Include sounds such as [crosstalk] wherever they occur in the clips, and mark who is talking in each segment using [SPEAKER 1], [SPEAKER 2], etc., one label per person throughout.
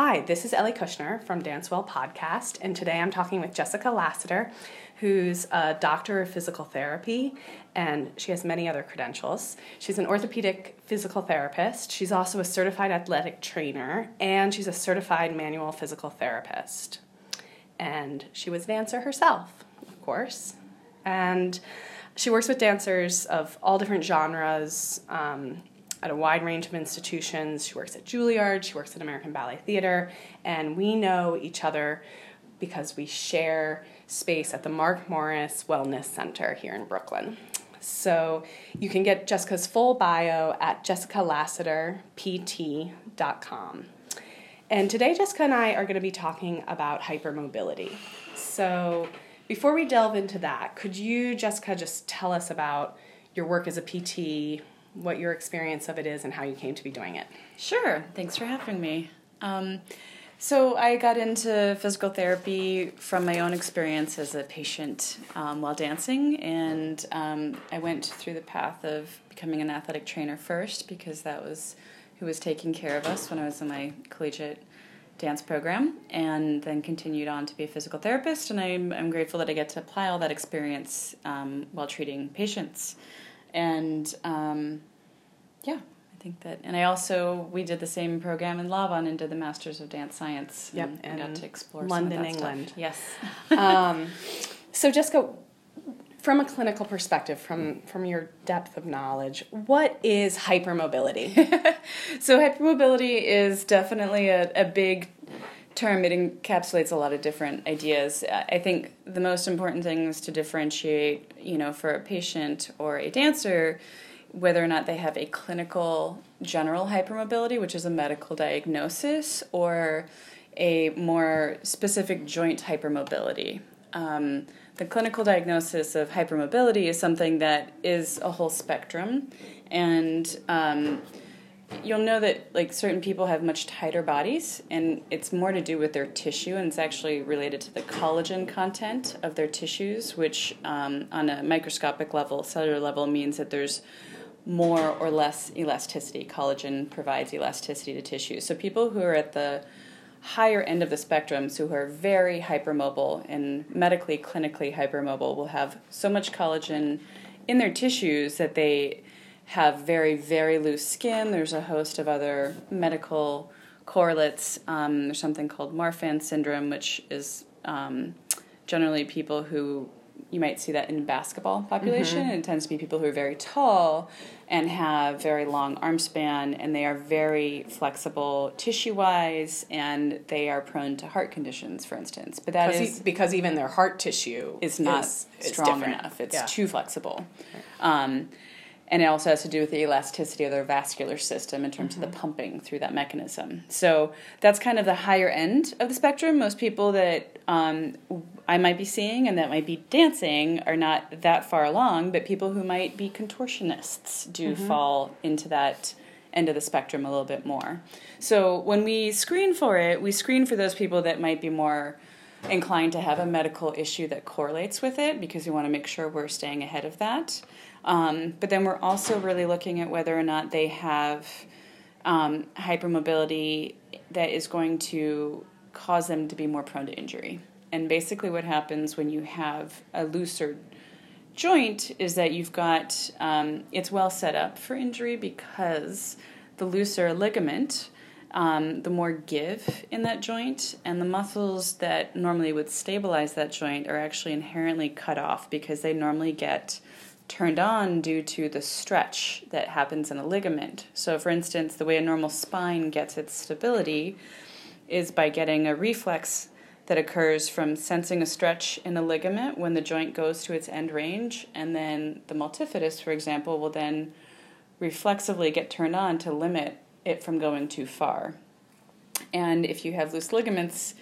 [SPEAKER 1] Hi, this is Ellie Kushner from Dancewell Podcast, and today I'm talking with Jessica Lassiter, who's a doctor of physical therapy, and she has many other credentials. She's an orthopedic physical therapist, she's also a certified athletic trainer, and she's a certified manual physical therapist. And she was a dancer herself, of course. And she works with dancers of all different genres. Um, at a wide range of institutions. She works at Juilliard, she works at American Ballet Theater, and we know each other because we share space at the Mark Morris Wellness Center here in Brooklyn. So you can get Jessica's full bio at jessicalassiterpt.com. And today, Jessica and I are going to be talking about hypermobility. So before we delve into that, could you, Jessica, just tell us about your work as a PT, what your experience of it is, and how you came to be doing it?
[SPEAKER 2] Sure. Thanks for having me. Um, so I got into physical therapy from my own experience as a patient um, while dancing, and um, I went through the path of becoming an athletic trainer first because that was who was taking care of us when I was in my collegiate dance program, and then continued on to be a physical therapist. And I'm I'm grateful that I get to apply all that experience um, while treating patients, and um, yeah, I think that, and I also we did the same program in Laban and did the Masters of Dance Science.
[SPEAKER 1] Yep,
[SPEAKER 2] and,
[SPEAKER 1] and
[SPEAKER 2] got to explore
[SPEAKER 1] London,
[SPEAKER 2] some of that
[SPEAKER 1] England.
[SPEAKER 2] Stuff. Yes. [laughs]
[SPEAKER 1] um, so, Jessica, from a clinical perspective, from from your depth of knowledge, what is hypermobility? [laughs]
[SPEAKER 2] so hypermobility is definitely a, a big term. It encapsulates a lot of different ideas. I think the most important thing is to differentiate, you know, for a patient or a dancer whether or not they have a clinical general hypermobility, which is a medical diagnosis, or a more specific joint hypermobility. Um, the clinical diagnosis of hypermobility is something that is a whole spectrum, and um, you'll know that like certain people have much tighter bodies, and it's more to do with their tissue, and it's actually related to the collagen content of their tissues, which um, on a microscopic level, cellular level, means that there's more or less elasticity. Collagen provides elasticity to tissue. So people who are at the higher end of the spectrum, so who are very hypermobile and medically, clinically hypermobile, will have so much collagen in their tissues that they have very, very loose skin. There's a host of other medical correlates. Um, there's something called Marfan syndrome, which is um, generally people who you might see that in basketball population. Mm-hmm. It tends to be people who are very tall and have very long arm span, and they are very flexible tissue wise, and they are prone to heart conditions, for instance.
[SPEAKER 1] But that is because even their heart tissue
[SPEAKER 2] is not is, strong enough. It's yeah. too flexible. Um, and it also has to do with the elasticity of their vascular system in terms mm-hmm. of the mm-hmm. pumping through that mechanism. So that's kind of the higher end of the spectrum. Most people that um, I might be seeing and that might be dancing are not that far along, but people who might be contortionists do mm-hmm. fall into that end of the spectrum a little bit more. So when we screen for it, we screen for those people that might be more inclined to have a medical issue that correlates with it because we want to make sure we're staying ahead of that. Um, but then we're also really looking at whether or not they have um, hypermobility that is going to cause them to be more prone to injury. And basically, what happens when you have a looser joint is that you've got um, it's well set up for injury because the looser ligament, um, the more give in that joint, and the muscles that normally would stabilize that joint are actually inherently cut off because they normally get turned on due to the stretch that happens in a ligament. So, for instance, the way a normal spine gets its stability is by getting a reflex that occurs from sensing a stretch in a ligament when the joint goes to its end range, and then the multifidus, for example, will then reflexively get turned on to limit it from going too far. And if you have loose ligaments,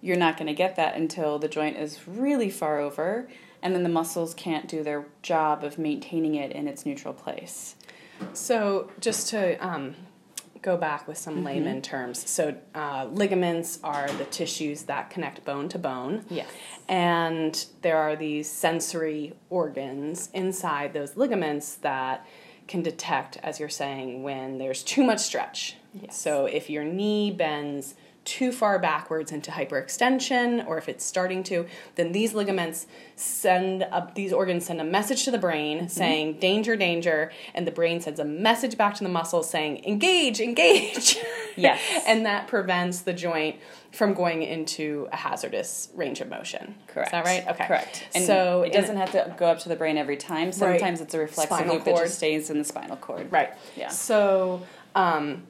[SPEAKER 2] you're not going to get that until the joint is really far over and then the muscles can't do their job of maintaining it in its neutral place.
[SPEAKER 1] So, just to um, go back with some mm-hmm. layman terms, so uh, ligaments are the tissues that connect bone to bone.
[SPEAKER 2] Yes.
[SPEAKER 1] And there are these sensory organs inside those ligaments that can detect, as you're saying, when there's too much stretch Yes. So if your knee bends too far backwards into hyperextension or if it's starting to then these ligaments send up these organs send a message to the brain mm-hmm. saying danger danger and the brain sends a message back to the muscle saying engage engage. [laughs]
[SPEAKER 2] Yes.
[SPEAKER 1] And that prevents the joint from going into a hazardous range of motion.
[SPEAKER 2] Correct
[SPEAKER 1] is that right? Okay.
[SPEAKER 2] Correct. And so it doesn't have to go up to the brain every time. Sometimes right. it's a reflexive loop cord. that just stays in the spinal cord.
[SPEAKER 1] Right.
[SPEAKER 2] Yeah.
[SPEAKER 1] So um,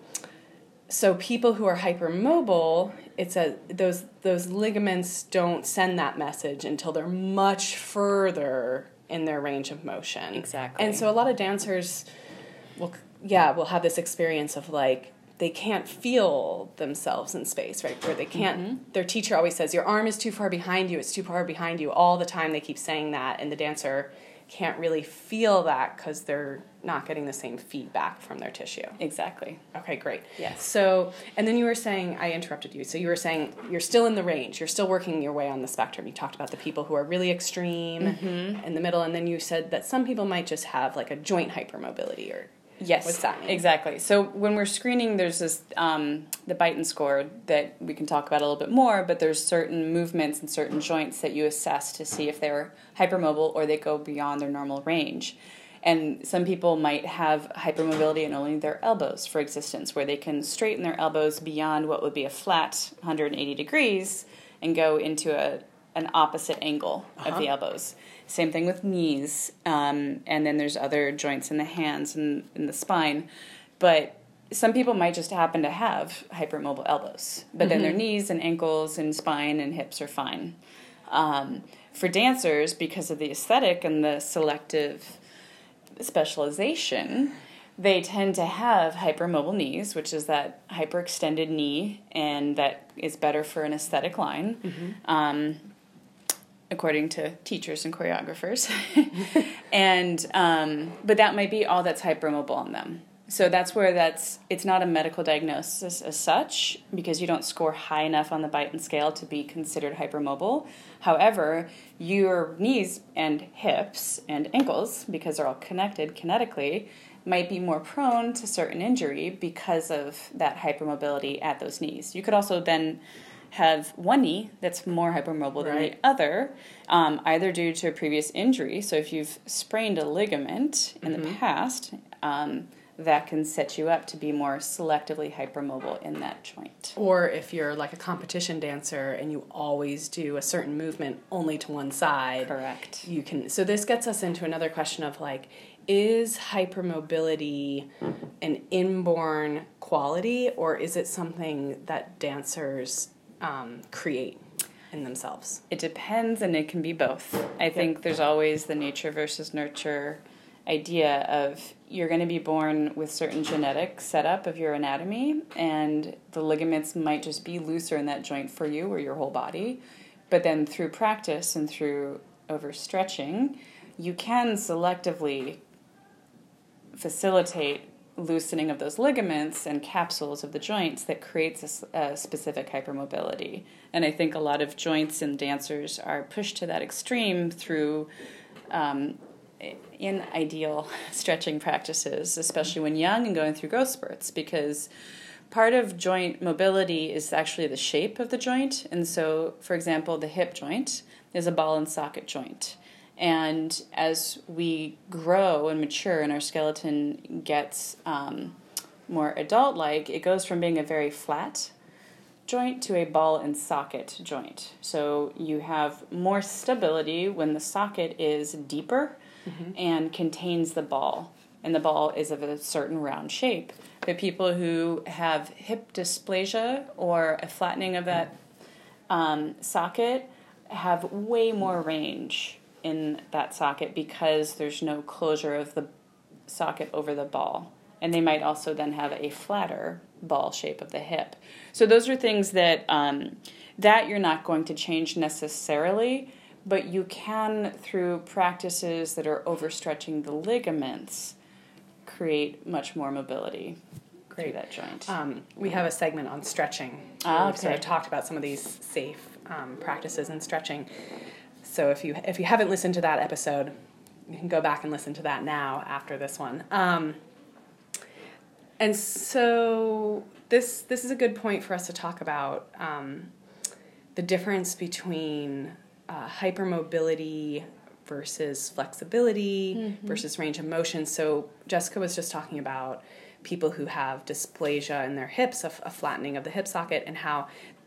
[SPEAKER 1] so people who are hypermobile it's a those those ligaments don't send that message until they're much further in their range of motion.
[SPEAKER 2] Exactly.
[SPEAKER 1] And so a lot of dancers will yeah will have this experience of like they can't feel themselves in space right? Where they can't mm-hmm. their teacher always says your arm is too far behind you. It's too far behind you. All the time they keep saying that and the dancer can't really feel that because they're not getting the same feedback from their tissue.
[SPEAKER 2] Exactly.
[SPEAKER 1] Okay, great.
[SPEAKER 2] Yes.
[SPEAKER 1] So, and then you were saying, I interrupted you. So you were saying you're still in the range. You're still working your way on the spectrum. You talked about the people who are really extreme mm-hmm. in the middle, and then you said that some people might just have like a joint hypermobility or
[SPEAKER 2] Yes, what's that mean? Exactly. So when we're screening, there's this um, the Beighton score that we can talk about a little bit more. But there's certain movements and certain joints that you assess to see if they're hypermobile or they go beyond their normal range. And some people might have hypermobility in only their elbows, for existence, where they can straighten their elbows beyond what would be a flat 180 degrees and go into a an opposite angle uh-huh. of the uh-huh. elbows. Same thing with knees, um, and then there's other joints in the hands and in the spine. But some people might just happen to have hypermobile elbows, but mm-hmm. then their mm-hmm. knees and ankles and spine and hips are fine. Um, for dancers, because of the aesthetic and the selective specialization, they tend to have hypermobile knees, which is that hyperextended knee, and that is better for an aesthetic line. Mm-hmm. Um, according to teachers and choreographers. [laughs] and um, but that might be all that's hypermobile on them. So that's where that's it's not a medical diagnosis as such because you don't score high enough on the Beighton scale to be considered hypermobile. However, your knees and hips and ankles, because they're all connected kinetically, might be more prone to certain injury because of that hypermobility at those knees. You could also then have one knee that's more hypermobile right. than the other, um, either due to a previous injury. So if you've sprained a ligament in mm-hmm. the past, um, that can set you up to be more selectively hypermobile in that joint.
[SPEAKER 1] Or if you're like a competition dancer and you always do a certain movement only to one side.
[SPEAKER 2] Correct.
[SPEAKER 1] You can so this gets us into another question of like is hypermobility an inborn quality or is it something that dancers um, create in themselves?
[SPEAKER 2] It depends, and it can be both. I yep. think there's always the nature versus nurture idea of you're going to be born with certain genetic setup of your anatomy, and the ligaments might just be looser in that joint for you or your whole body. But then through practice and through overstretching, you can selectively facilitate loosening of those ligaments and capsules of the joints that creates a, a, specific hypermobility. And I think a lot of joints and dancers are pushed to that extreme through um, in ideal [laughs] stretching practices, especially when young and going through growth spurts, because part of joint mobility is actually the shape of the joint. And so, for example, the hip joint is a ball and socket joint. And as we grow and mature and our skeleton gets um, more adult like, it goes from being a very flat joint to a ball and socket joint. So you have more stability when the socket is deeper mm-hmm. and contains the ball. And the ball is of a certain round shape. But people who have hip dysplasia or a flattening of that um, socket have way more range in that socket because there's no closure of the socket over the ball. And they might also then have a flatter ball shape of the hip. So those are things that um, that you're not going to change necessarily, but you can through practices that are overstretching the ligaments create much more mobility Great. through that joint.
[SPEAKER 1] Um, we have a segment on stretching.
[SPEAKER 2] Ah, okay.
[SPEAKER 1] We've sort of talked about some of these safe um, practices in stretching. So if you if you haven't listened to that episode, you can go back and listen to that now after this one. Um, And so this this is a good point for us to talk about um, the difference between uh, hypermobility versus flexibility mm-hmm. versus range of motion. So Jessica was just talking about people who have dysplasia in their hips, a, a flattening of the hip socket, and how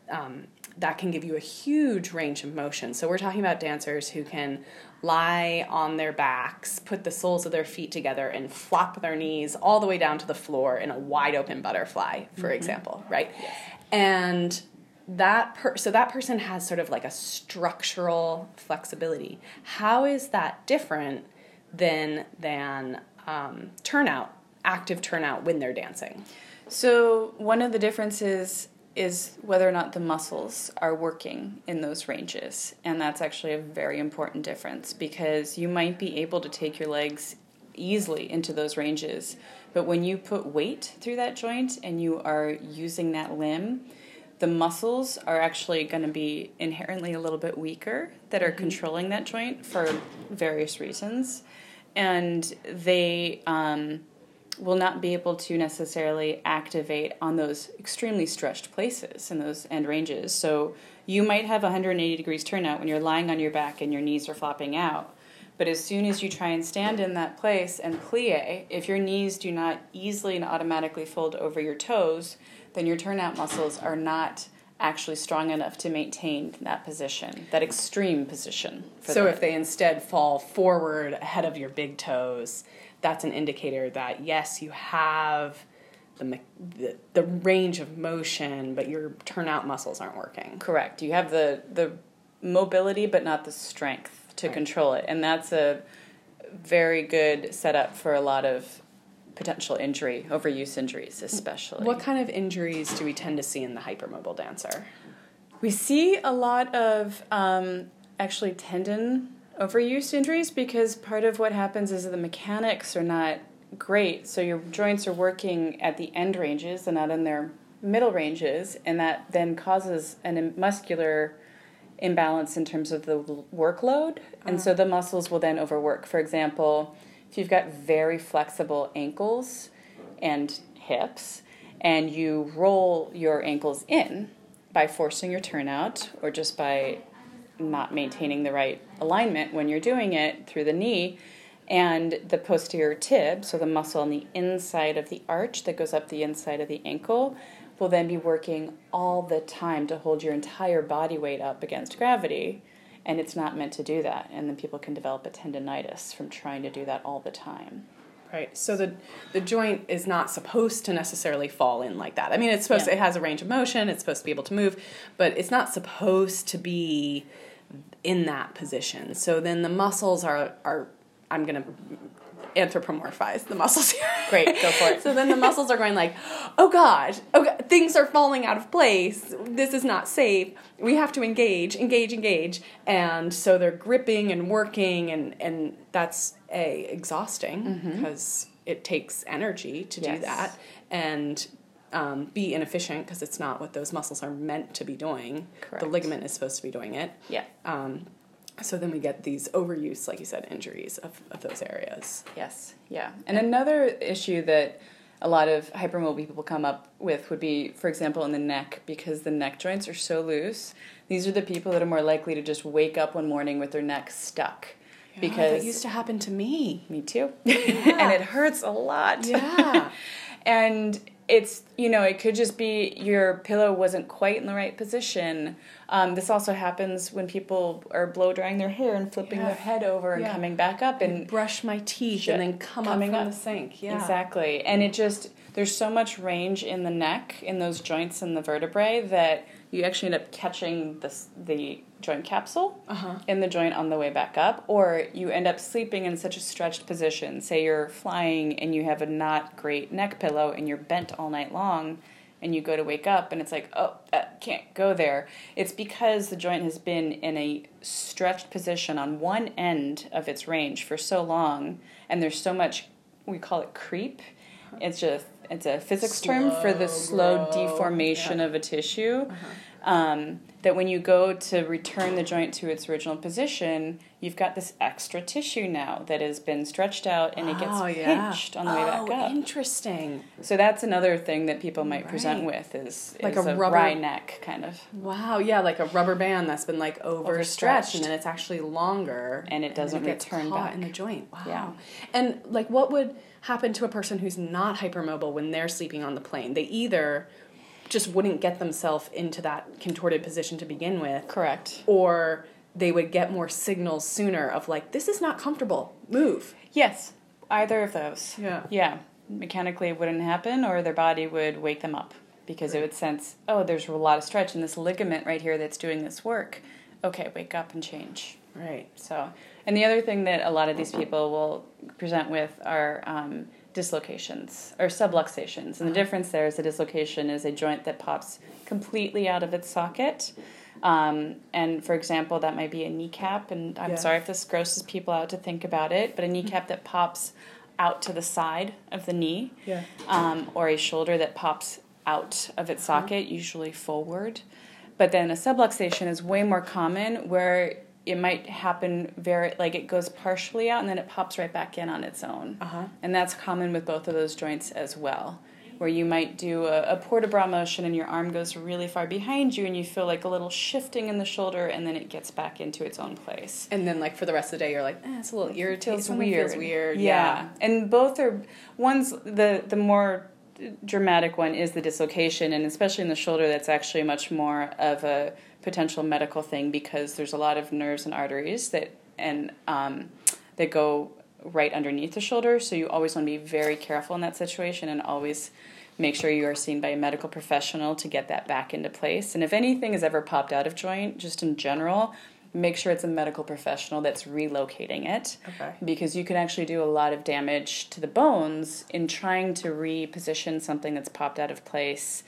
[SPEAKER 1] um, that can give you a huge range of motion. So we're talking about dancers who can lie on their backs, put the soles of their feet together, and flop their knees all the way down to the floor in a wide open butterfly, for mm-hmm. example, right? Yes. And that per- so that person has sort of like a structural flexibility. How is that different than than um, turnout, active turnout when they're dancing?
[SPEAKER 2] So one of the differences is whether or not the muscles are working in those ranges. And that's actually a very important difference because you might be able to take your legs easily into those ranges, but when you put weight through that joint and you are using that limb, the muscles are actually going to be inherently a little bit weaker that are mm-hmm. controlling that joint for various reasons. And they, um, will not be able to necessarily activate on those extremely stretched places and those end ranges. So you might have 180 degrees turnout when you're lying on your back and your knees are flopping out. But as soon as you try and stand in that place and plie, if your knees do not easily and automatically fold over your toes, then your turnout muscles are not actually strong enough to maintain that position, that extreme position.
[SPEAKER 1] so them. if they instead fall forward ahead of your big toes, that's an indicator that yes, you have the, the, the range of motion, but your turnout muscles aren't working.
[SPEAKER 2] Correct. You have the the mobility, but not the strength to right. control it, and that's a very good setup for a lot of potential injury, overuse injuries, especially.
[SPEAKER 1] What kind of injuries do we tend to see in the hypermobile dancer?
[SPEAKER 2] We see a lot of um, actually tendon overuse injuries because part of what happens is the mechanics are not great. So your joints are working at the end ranges and not in their middle ranges, and that then causes a muscular imbalance in terms of the workload. And so uh-huh. the muscles will then overwork. For example, if you've got very flexible ankles and hips, and you roll your ankles in by forcing your turnout or just by not maintaining the right alignment when you're doing it through the knee and the posterior tib, so the muscle on the inside of the arch that goes up the inside of the ankle, will then be working all the time to hold your entire body weight up against gravity. And it's not meant to do that. And then people can develop a tendonitis from trying to do that all the time.
[SPEAKER 1] Right. So the the joint is not supposed to necessarily fall in like that. I mean, it's supposed yeah. to, it has a range of motion. It's supposed to be able to move, but it's not supposed to be in that position. So then the muscles are are I'm gonna anthropomorphize the muscles here.
[SPEAKER 2] Great, go for it. [laughs]
[SPEAKER 1] so then the muscles are going like, oh gosh, oh god, things are falling out of place. This is not safe. We have to engage, engage, engage, and so they're gripping and working, and and that's a exhausting mm-hmm. because it takes energy to yes. do that, and um, be inefficient because it's not what those muscles are meant to be doing. Correct. The ligament is supposed to be doing it.
[SPEAKER 2] Yeah.
[SPEAKER 1] Um, so then we get these overuse, like you said, injuries of, of those areas.
[SPEAKER 2] Yes, yeah. And another issue that a lot of hypermobile people come up with would be, for example, in the neck, because the neck joints are so loose. These are the people that are more likely to just wake up one morning with their neck stuck.
[SPEAKER 1] Yeah, because that used to happen to me.
[SPEAKER 2] Me too. Yeah. [laughs] and it hurts a lot.
[SPEAKER 1] Yeah. [laughs]
[SPEAKER 2] and it's you know it could just be your pillow wasn't quite in the right position um, this also happens when people are blow drying their hair and flipping yeah. their head over and yeah. coming back up and,
[SPEAKER 1] and brush my teeth and then come coming up from up. the sink
[SPEAKER 2] yeah exactly and it just there's so much range in the neck in those joints in the vertebrae that you actually end up catching the the joint capsule uh-huh. in the joint on the way back up, or you end up sleeping in such a stretched position. Say you're flying and you have a not great neck pillow and you're bent all night long, and you go to wake up and it's like, oh, that can't go there. It's because the joint has been in a stretched position on one end of its range for so long, and there's so much, we call it creep. It's just it's a physics slow term for the slow grow. deformation yeah. of a tissue. Uh-huh. Um, that when you go to return the joint to its original position, you've got this extra tissue now that has been stretched out and it gets oh, yeah. pinched on the oh, way back up.
[SPEAKER 1] Interesting.
[SPEAKER 2] So that's another thing that people might right. present with is like is a, a, rubber wry neck kind of.
[SPEAKER 1] Wow, yeah, like a rubber band that's been like overstretched, and then it's actually longer
[SPEAKER 2] and it doesn't and it return back
[SPEAKER 1] in the joint. Wow. Yeah. And like what would happen to a person who's not hypermobile when they're sleeping on the plane? They either just wouldn't get themselves into that contorted position to begin with.
[SPEAKER 2] Correct.
[SPEAKER 1] Or they would get more signals sooner of like, this is not comfortable, move.
[SPEAKER 2] Yes, either of those.
[SPEAKER 1] Yeah.
[SPEAKER 2] Yeah. Mechanically, it wouldn't happen, or their body would wake them up because right. it would sense, oh, there's a lot of stretch in this ligament right here that's doing this work. Okay, wake up and change.
[SPEAKER 1] Right.
[SPEAKER 2] So, and the other thing that a lot of these people will present with are um, dislocations or subluxations. And the difference there is a dislocation is a joint that pops completely out of its socket. Um, and for example, that might be a kneecap. And I'm yeah. sorry if this grosses people out to think about it, but a kneecap that pops out to the side of the knee,
[SPEAKER 1] yeah.
[SPEAKER 2] um, or a shoulder that pops out of its uh-huh. socket, usually forward. But then a subluxation is way more common where it might happen very like it goes partially out and then it pops right back in on its own.
[SPEAKER 1] Uh-huh.
[SPEAKER 2] And that's common with both of those joints as well. Where you might do a, a port de bras motion and your arm goes really far behind you and you feel like a little shifting in the shoulder and then it gets back into its own place.
[SPEAKER 1] And then like for the rest of the day you're like, eh, it's a little irritating. It feels weird. Feels weird.
[SPEAKER 2] Yeah. yeah. And both are one's the the more dramatic one is the dislocation and especially in the shoulder that's actually much more of a potential medical thing because there's a lot of nerves and arteries that and um, that go right underneath the shoulder. So you always want to be very careful in that situation and always make sure you are seen by a medical professional to get that back into place. And if anything has ever popped out of joint, just in general, make sure it's a medical professional that's relocating it.
[SPEAKER 1] Okay.
[SPEAKER 2] Because you can actually do a lot of damage to the bones in trying to reposition something that's popped out of place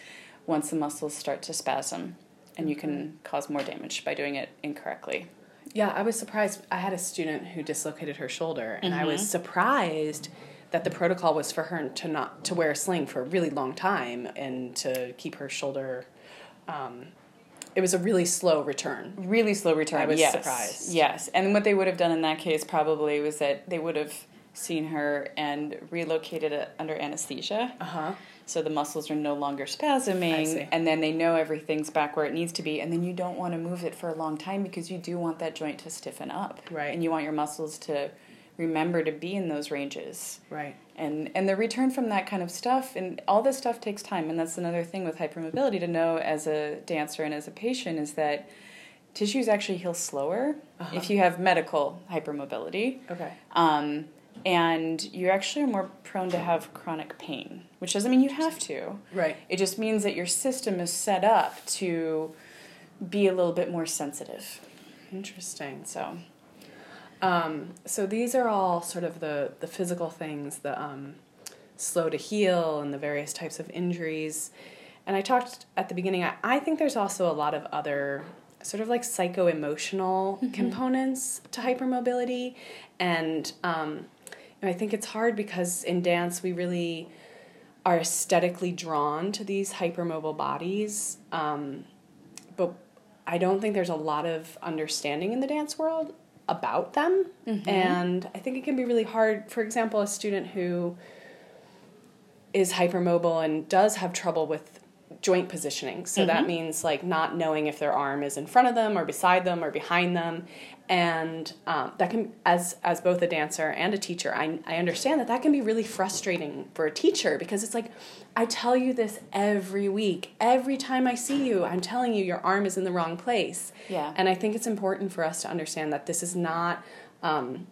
[SPEAKER 2] once the muscles start to spasm and you can cause more damage by doing it incorrectly.
[SPEAKER 1] Yeah, I was surprised. I had a student who dislocated her shoulder, and mm-hmm. I was mm-hmm. surprised that the protocol was for her to not to wear a sling for a really long time and to keep her shoulder. Um, it was a really slow return.
[SPEAKER 2] Really slow return. I
[SPEAKER 1] was
[SPEAKER 2] yes.
[SPEAKER 1] surprised.
[SPEAKER 2] Yes, and what they would have done in that case probably was that they would have seen her and relocated it under anesthesia.
[SPEAKER 1] Uh huh
[SPEAKER 2] so the muscles are no longer spasming and then they know everything's back where it needs to be and then you don't want to move it for a long time because you do want that joint to stiffen up
[SPEAKER 1] right
[SPEAKER 2] and you want your muscles to remember to be in those ranges
[SPEAKER 1] right
[SPEAKER 2] and and the return from that kind of stuff and all this stuff takes time and that's another thing with hypermobility to know as a dancer and as a patient is that tissues actually heal slower uh-huh. if you have medical hypermobility
[SPEAKER 1] okay
[SPEAKER 2] um, and you're actually more prone to have chronic pain, which doesn't mean you have to.
[SPEAKER 1] Right.
[SPEAKER 2] It just means that your system is set up to be a little bit more sensitive.
[SPEAKER 1] Interesting.
[SPEAKER 2] So,
[SPEAKER 1] um, so these are all sort of the the physical things, the um, slow to heal, and the various types of injuries. And I talked at the beginning. I, I think there's also a lot of other sort of like psycho emotional mm-hmm. components to hypermobility, and um, and I think it's hard because in dance we really are aesthetically drawn to these hypermobile bodies, um, but I don't think there's a lot of understanding in the dance world about them, mm-hmm. and I think it can be really hard. For example, a student who is hypermobile and does have trouble with joint positioning. So mm-hmm. that means like not knowing if their arm is in front of them or beside them or behind them and um, that can as as both a dancer and a teacher I, I understand that that can be really frustrating for a teacher because it's like i tell you this every week. Every time i see you i'm telling you your arm is in the wrong place.
[SPEAKER 2] Yeah.
[SPEAKER 1] And i think it's important for us to understand that this is not um,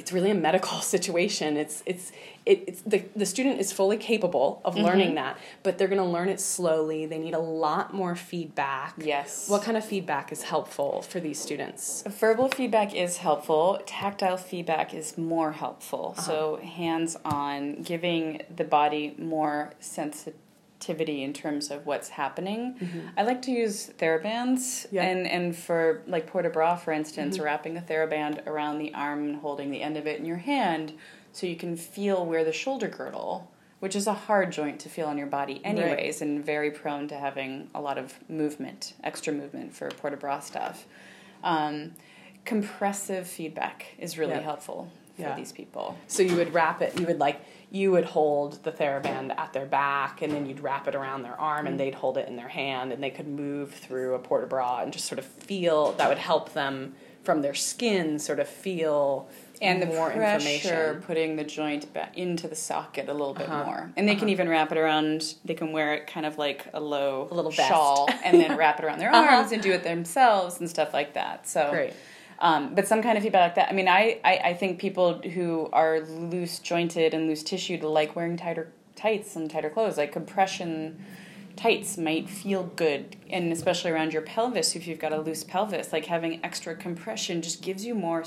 [SPEAKER 1] it's really a medical [laughs] situation. It's it's it, it's the the student is fully capable of mm-hmm. learning that, but they're going to learn it slowly. They need a lot more feedback.
[SPEAKER 2] Yes.
[SPEAKER 1] What kind of feedback is helpful for these students?
[SPEAKER 2] Verbal feedback is helpful. Tactile feedback is more helpful. Uh-huh. So hands on, giving the body more sensitivity activity in terms of what's happening. Mm-hmm. I like to use therabands, yeah. and and for like port de bras, for instance, mm-hmm. wrapping a theraband around the arm and holding the end of it in your hand, so you can feel where the shoulder girdle which is a hard joint to feel on your body anyways, right. and very prone to having a lot of movement, extra movement for port de bras stuff. Um, compressive feedback is really yeah. helpful for yeah. these people.
[SPEAKER 1] So you would wrap it, you would like, you would hold the TheraBand at their back and then you'd wrap it around their arm and they'd hold it in their hand and they could move through a port de bras and just sort of feel, that would help them from their skin sort of feel
[SPEAKER 2] and the more pressure putting the joint back into the socket a little bit uh-huh. more. And they uh-huh. can even wrap it around. They can wear it kind of like a low
[SPEAKER 1] a little
[SPEAKER 2] shawl, and then wrap it around their [laughs] uh-huh. arms and do it themselves and stuff like that. So
[SPEAKER 1] great.
[SPEAKER 2] Um, but some kind of feedback like that. I mean, I, I, I think people who are loose jointed and loose tissued like wearing tighter tights and tighter clothes, like compression tights might feel good and especially around your pelvis if you've got a loose pelvis like having extra compression just gives you more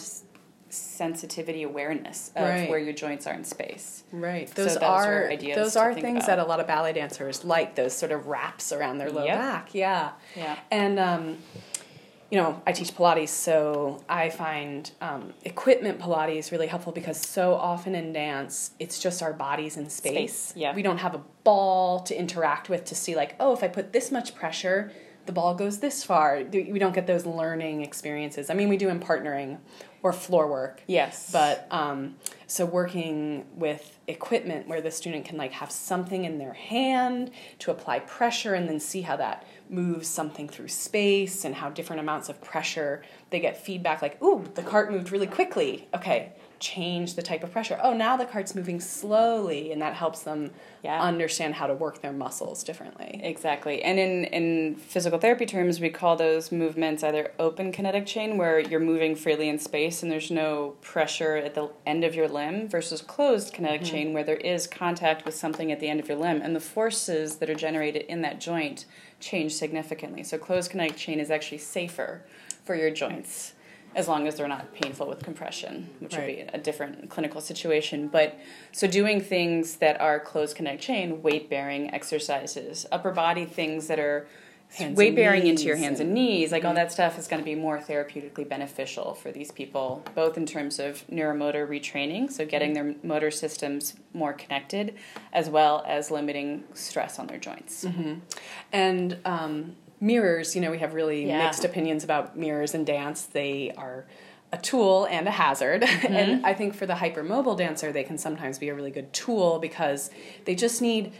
[SPEAKER 2] sensitivity awareness of right. where your joints are in space.
[SPEAKER 1] Right. Those, so are those are things about. that a lot of ballet dancers like. Those sort of wraps around their low yep. back. Yeah.
[SPEAKER 2] Yeah.
[SPEAKER 1] And um, you know, I teach Pilates, so I find um, equipment Pilates really helpful because so often in dance, it's just our bodies in space.
[SPEAKER 2] space. Yeah.
[SPEAKER 1] We don't have a ball to interact with to see like, oh, if I put this much pressure, the ball goes this far. We don't get those learning experiences. I mean, we do in partnering or floor work.
[SPEAKER 2] Yes.
[SPEAKER 1] But um, so working with equipment where the student can like have something in their hand to apply pressure and then see how that moves something through space and how different amounts of pressure they get feedback like, ooh, the cart moved really quickly. Okay, change the type of pressure. Oh, now the cart's moving slowly, and that helps them yeah. understand how to work their muscles differently.
[SPEAKER 2] Exactly. And in, in physical therapy terms, we call those movements either open kinetic chain, where you're moving freely in space and there's no pressure at the end of your limb, versus closed kinetic mm-hmm. chain, where there is contact with something at the end of your limb, and the forces that are generated in that joint change significantly. So, closed kinetic chain is actually safer for your joints as long as they're not painful with compression, which right. would be a different clinical situation. But so doing things that are closed kinetic chain, weight bearing exercises, upper body things that are weight bearing into your hands and, knees, like mm-hmm. all that stuff is going to be more therapeutically beneficial for these people, both in terms of neuromotor retraining, so getting their motor systems more connected, as well as limiting stress on their joints.
[SPEAKER 1] Mm-hmm. And um, mirrors, you know, we have really yeah. mixed opinions about mirrors and dance. They are a tool and a hazard. [laughs] Mm-hmm. and I think for the hypermobile dancer, they can sometimes be a really good tool because they just need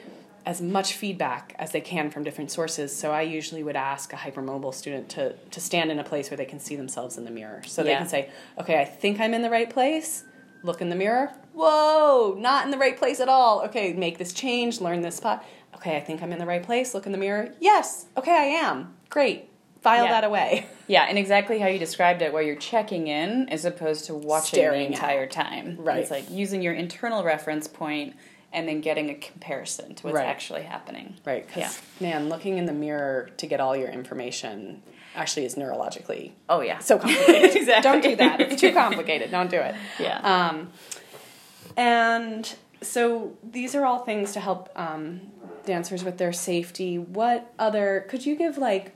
[SPEAKER 1] as much feedback as they can from different sources. So I usually would ask a hypermobile student to, to stand in a place where they can see themselves in the mirror. So yeah. they can say, okay, I think I'm in the right place. Look in the mirror. Whoa, not in the right place at all. Okay, make this change, learn this spot okay, I think I'm in the right place. Look in the mirror. Yes, okay, I am. Great. File yeah. that away. [laughs]
[SPEAKER 2] Yeah, and exactly how you described it, where you're checking in as opposed to watching Staring the entire out. time.
[SPEAKER 1] Right.
[SPEAKER 2] It's like using your internal reference point and then getting a comparison to what's right. actually happening.
[SPEAKER 1] Right. Yeah. Man, looking in the mirror to get all your information actually is neurologically.
[SPEAKER 2] Oh yeah.
[SPEAKER 1] So complicated. [laughs]
[SPEAKER 2] exactly.
[SPEAKER 1] Don't do that. It's too [laughs] complicated. Don't do it.
[SPEAKER 2] Yeah.
[SPEAKER 1] Um, and so these are all things to help um, dancers with their safety. What other could you give like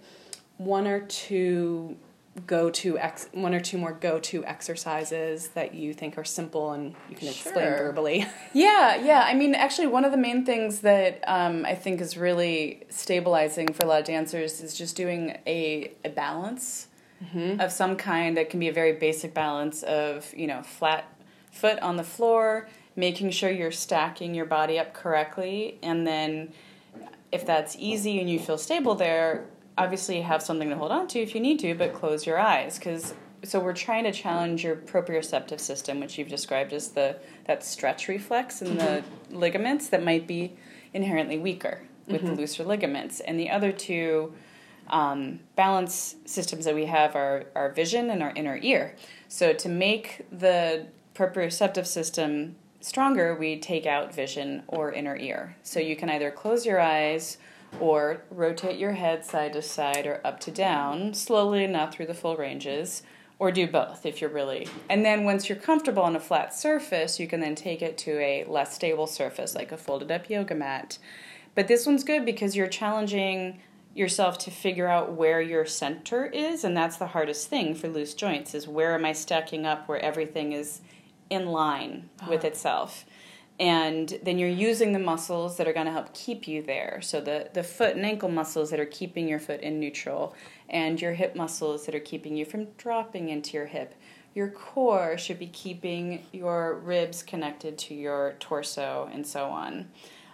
[SPEAKER 1] one or two go to ex one or two more go to exercises that you think are simple and you can sure. explain verbally? [laughs]
[SPEAKER 2] yeah, yeah. I mean, actually, one of the main things that um, I think is really stabilizing for a lot of dancers is just doing a, a balance mm-hmm. of some kind that can be a very basic balance of you know flat foot on the floor making sure you're stacking your body up correctly and then if that's easy and you feel stable there obviously have something to hold on to if you need to but close your eyes because so we're trying to challenge your proprioceptive system which you've described as the that stretch reflex in the mm-hmm. ligaments that might be inherently weaker with mm-hmm. the looser ligaments and the other two um, balance systems that we have are our vision and our inner ear so to make the proprioceptive system stronger, we take out vision or inner ear. So you can either close your eyes or rotate your head side to side or up to down, slowly, not through the full ranges, or do both if you're really. And then once you're comfortable on a flat surface, you can then take it to a less stable surface, like a folded up yoga mat. But this one's good because you're challenging yourself to figure out where your center is and that's the hardest thing for loose joints is where am i stacking up where everything is in line uh-huh. with itself. And then you're using the muscles that are going to help keep you there. So the, the foot and ankle muscles that are keeping your foot in neutral, and your hip muscles that are keeping you from dropping into your hip. Your core should be keeping your ribs connected to your torso, and so on.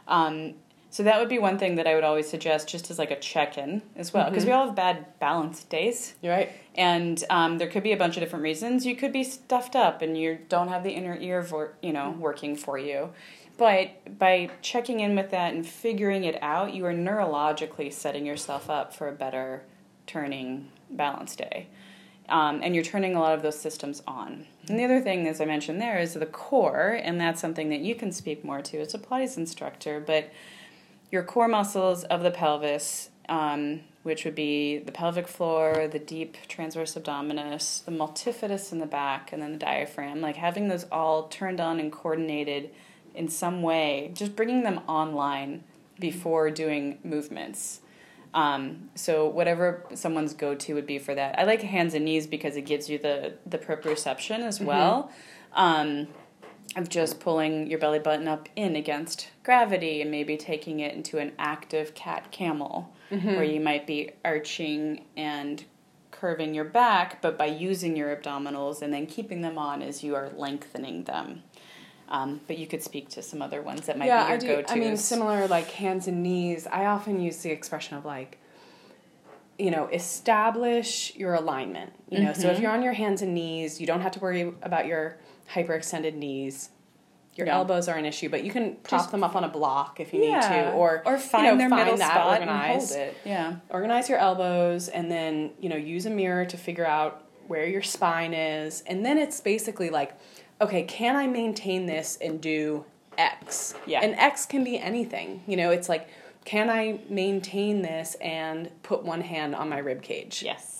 [SPEAKER 2] Um, so that would be one thing that I would always suggest, just as like a check-in as well, because mm-hmm. we all have bad balance days.
[SPEAKER 1] You're right.
[SPEAKER 2] And um, there could be a bunch of different reasons. You could be stuffed up, and you don't have the inner ear, for, you know, working for you. But by checking in with that and figuring it out, you are neurologically setting yourself up for a better turning balance day. Um, and you're turning a lot of those systems on. And the other thing, as I mentioned there, is the core, and that's something that you can speak more to as a Pilates instructor. But your core muscles of the pelvis, um, which would be the pelvic floor, the deep transverse abdominis, the multifidus in the back, and then the diaphragm, like having those all turned on and coordinated in some way, just bringing them online before doing movements. Um, so whatever someone's go-to would be for that. I like hands and knees because it gives you the the proprioception as mm-hmm. well. Mm-hmm. Um, of just pulling your belly button up in against gravity and maybe taking it into an active cat camel mm-hmm. where you might be arching and curving your back but by using your abdominals and then keeping them on as you are lengthening them um, but you could speak to some other ones that might yeah, be your I do, go-to.
[SPEAKER 1] I mean, similar like hands and knees. I often use the expression of like, you know, establish your alignment. You know, mm-hmm. so if mm-hmm. you're on your hands and knees, you don't have to worry about your hyperextended knees. Your yeah. elbows are an issue, but you can prop Just, them up on a block if you yeah. need to, or
[SPEAKER 2] or find you know, their find middle that, spot organize, and hold it.
[SPEAKER 1] Yeah, organize your elbows, and then you know use a mirror to figure out where your spine is, and then it's basically like, okay, can I maintain this and do X? Yeah, and X can be anything. You know, it's like, can I maintain this and put one hand on my rib cage?
[SPEAKER 2] Yes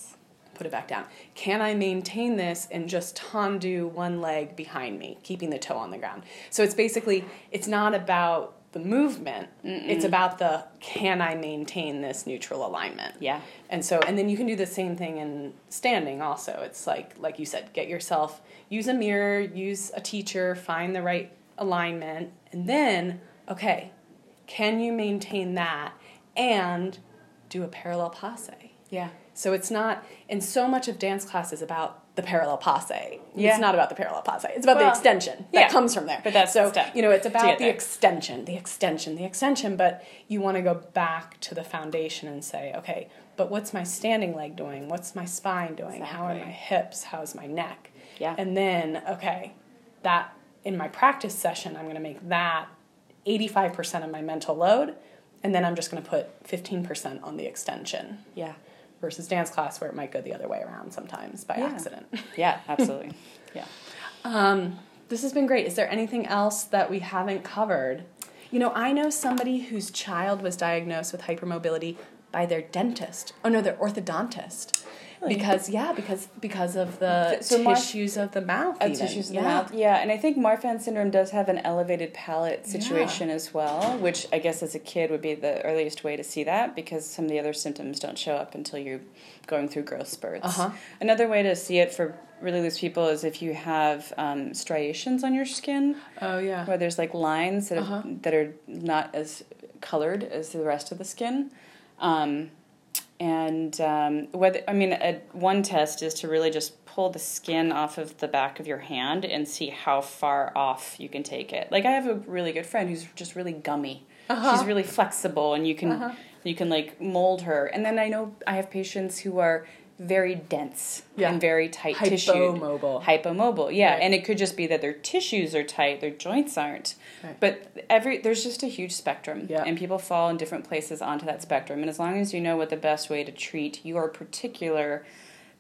[SPEAKER 1] put it back down. Can I maintain this and just tendu one leg behind me, keeping the toe on the ground? So it's basically, it's not about the movement. Mm-mm. It's about the can I maintain this neutral alignment?
[SPEAKER 2] Yeah.
[SPEAKER 1] And so and then you can do the same thing in standing also. It's like like you said, get yourself use a mirror, use a teacher, find the right alignment, and then okay, can you maintain that and do a parallel passe?
[SPEAKER 2] Yeah.
[SPEAKER 1] So it's not, and so much of dance class is about the parallel passe. Yeah. It's not about the parallel passe. It's about well, the extension that yeah. comes from there.
[SPEAKER 2] But that's
[SPEAKER 1] so you know it's about the extension, the extension, the extension. But you want to go back to the foundation and say, okay, but what's my standing leg doing? What's my spine doing? Exactly. How are my hips? How's my neck?
[SPEAKER 2] Yeah.
[SPEAKER 1] And then okay, that in my practice session, I'm going to make that 85% of my mental load, and then I'm just going to put 15% on the extension.
[SPEAKER 2] Yeah
[SPEAKER 1] versus dance class where it might go the other way around sometimes by
[SPEAKER 2] yeah.
[SPEAKER 1] accident. [laughs]
[SPEAKER 2] Yeah, absolutely. [laughs] yeah.
[SPEAKER 1] Um, this has been great. Is there anything else that we haven't covered? You know, I know somebody whose child was diagnosed with hypermobility by their dentist. Oh no, their orthodontist. Really? Because yeah, because because of the so tissues of the mouth.
[SPEAKER 2] Oh, tissues of yeah. the mouth. Yeah, and I think Marfan syndrome does have an elevated palate situation yeah. as well, which I guess as a kid would be the earliest way to see that because some of the other symptoms don't show up until you're going through growth spurts. Uh-huh. Another way to see it for really loose people is if you have um, striations on your skin.
[SPEAKER 1] Oh yeah.
[SPEAKER 2] Where there's like lines that uh-huh. are, that are not as colored as the rest of the skin. Um, and um, whether I mean, a, one test is to really just pull the skin off of the back of your hand and see how far off you can take it. Like I have a really good friend who's just really gummy. Uh-huh. She's really flexible, and you can uh-huh. you can like mold her. And then I know I have patients who are very dense yeah. and very tight tissue.
[SPEAKER 1] Hypomobile.
[SPEAKER 2] Hypomobile, yeah. Right. And it could just be that their tissues are tight, their joints aren't. Right. But every there's just a huge spectrum. Yeah. And people fall in different places onto that spectrum. And as long as you know what the best way to treat your particular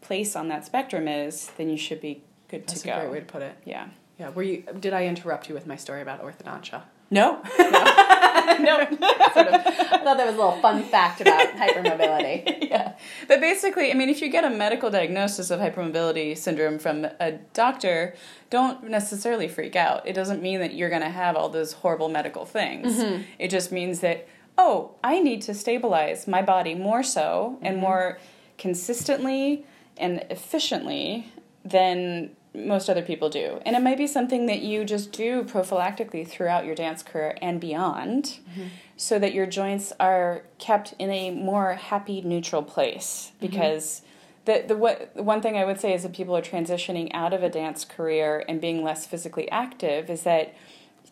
[SPEAKER 2] place on that spectrum is, then you should be good
[SPEAKER 1] That's
[SPEAKER 2] to go.
[SPEAKER 1] That's a great way to put it.
[SPEAKER 2] Yeah.
[SPEAKER 1] Yeah. Were you did I interrupt you with my story about orthodontia?
[SPEAKER 2] No.
[SPEAKER 1] No. [laughs] no. [laughs] sort of, I thought that was a little fun fact about [laughs] hypermobility.
[SPEAKER 2] yeah. But basically, I mean, if you get a medical diagnosis of hypermobility syndrome from a doctor, don't necessarily freak out. It doesn't mean that you're going to have all those horrible medical things. Mm-hmm. It just means that, oh, I need to stabilize my body more so and mm-hmm. more consistently and efficiently than most other people do. And it might be something that you just do prophylactically throughout your dance career and beyond mm-hmm. so that your joints are kept in a more happy, neutral place. Mm-hmm. Because mm-hmm. the, the, what, the one thing I would say is that people are transitioning out of a dance career and being less physically active is that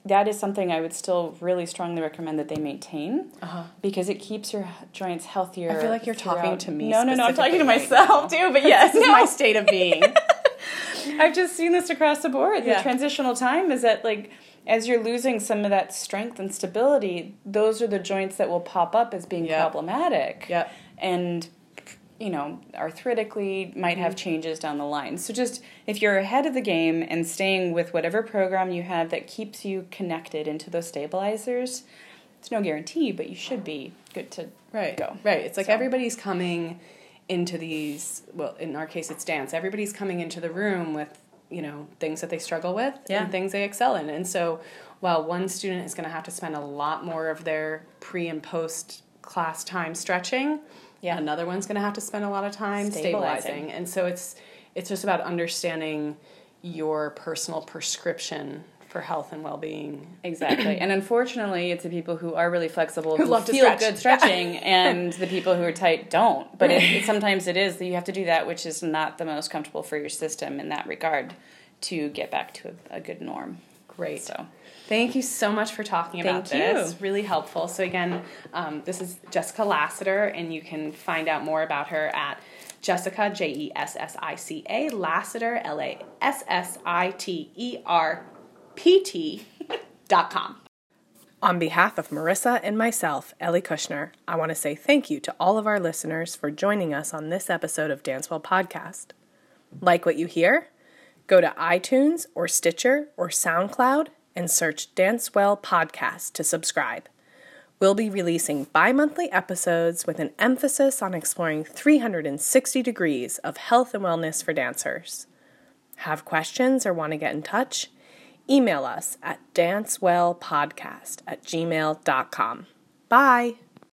[SPEAKER 2] that is something I would still really strongly recommend that they maintain uh-huh. because it keeps your joints healthier.
[SPEAKER 1] I feel like you're throughout. talking to me.
[SPEAKER 2] No, no, no, I'm talking to myself right too. But yes,
[SPEAKER 1] this is my state of being. [laughs] [laughs]
[SPEAKER 2] I've just seen this across the board. Yeah. The transitional time is that like as you're losing some of that strength and stability, those are the joints that will pop up as being yep. problematic.
[SPEAKER 1] Yeah.
[SPEAKER 2] And you know, arthritically might have mm-hmm. changes down the line. So just if you're ahead of the game and staying with whatever program you have that keeps you connected into those stabilizers, it's no guarantee, but you should be good to
[SPEAKER 1] right.
[SPEAKER 2] go.
[SPEAKER 1] Right. It's like so. everybody's coming into these well in our case it's dance everybody's coming into the room with you know things that they struggle with yeah. and things they excel in and so while one student is going to have to spend a lot more of their pre and post class time stretching yeah. another one's going to have to spend a lot of time stabilizing. stabilizing and so it's it's just about understanding your personal prescription for health and well-being.
[SPEAKER 2] Exactly. and unfortunately, it's the people who are really flexible who, who love to feel good stretching [laughs] and the people who are tight don't. But it, it, sometimes it is that you have to do that which is not the most comfortable for your system in that regard to get back to a, a good norm.
[SPEAKER 1] Great. So Thank you so much for talking about Thank this. You. Really helpful. So again, um, this is Jessica Lassiter, and you can find out more about her at Jessica J E S S I C A Lassiter L A S S I T E R pt.com. On behalf of Marissa and myself, Ellie Kushner, I want to say thank you to all of our listeners for joining us on this episode of Dancewell Podcast. Like what you hear? Go to iTunes or Stitcher or SoundCloud and search Dancewell Podcast to subscribe. We'll be releasing bi monthly episodes with an emphasis on exploring 360 degrees of health and wellness for dancers. Have questions or want to get in touch? Email us at dancewellpodcast at gmail.com. Bye.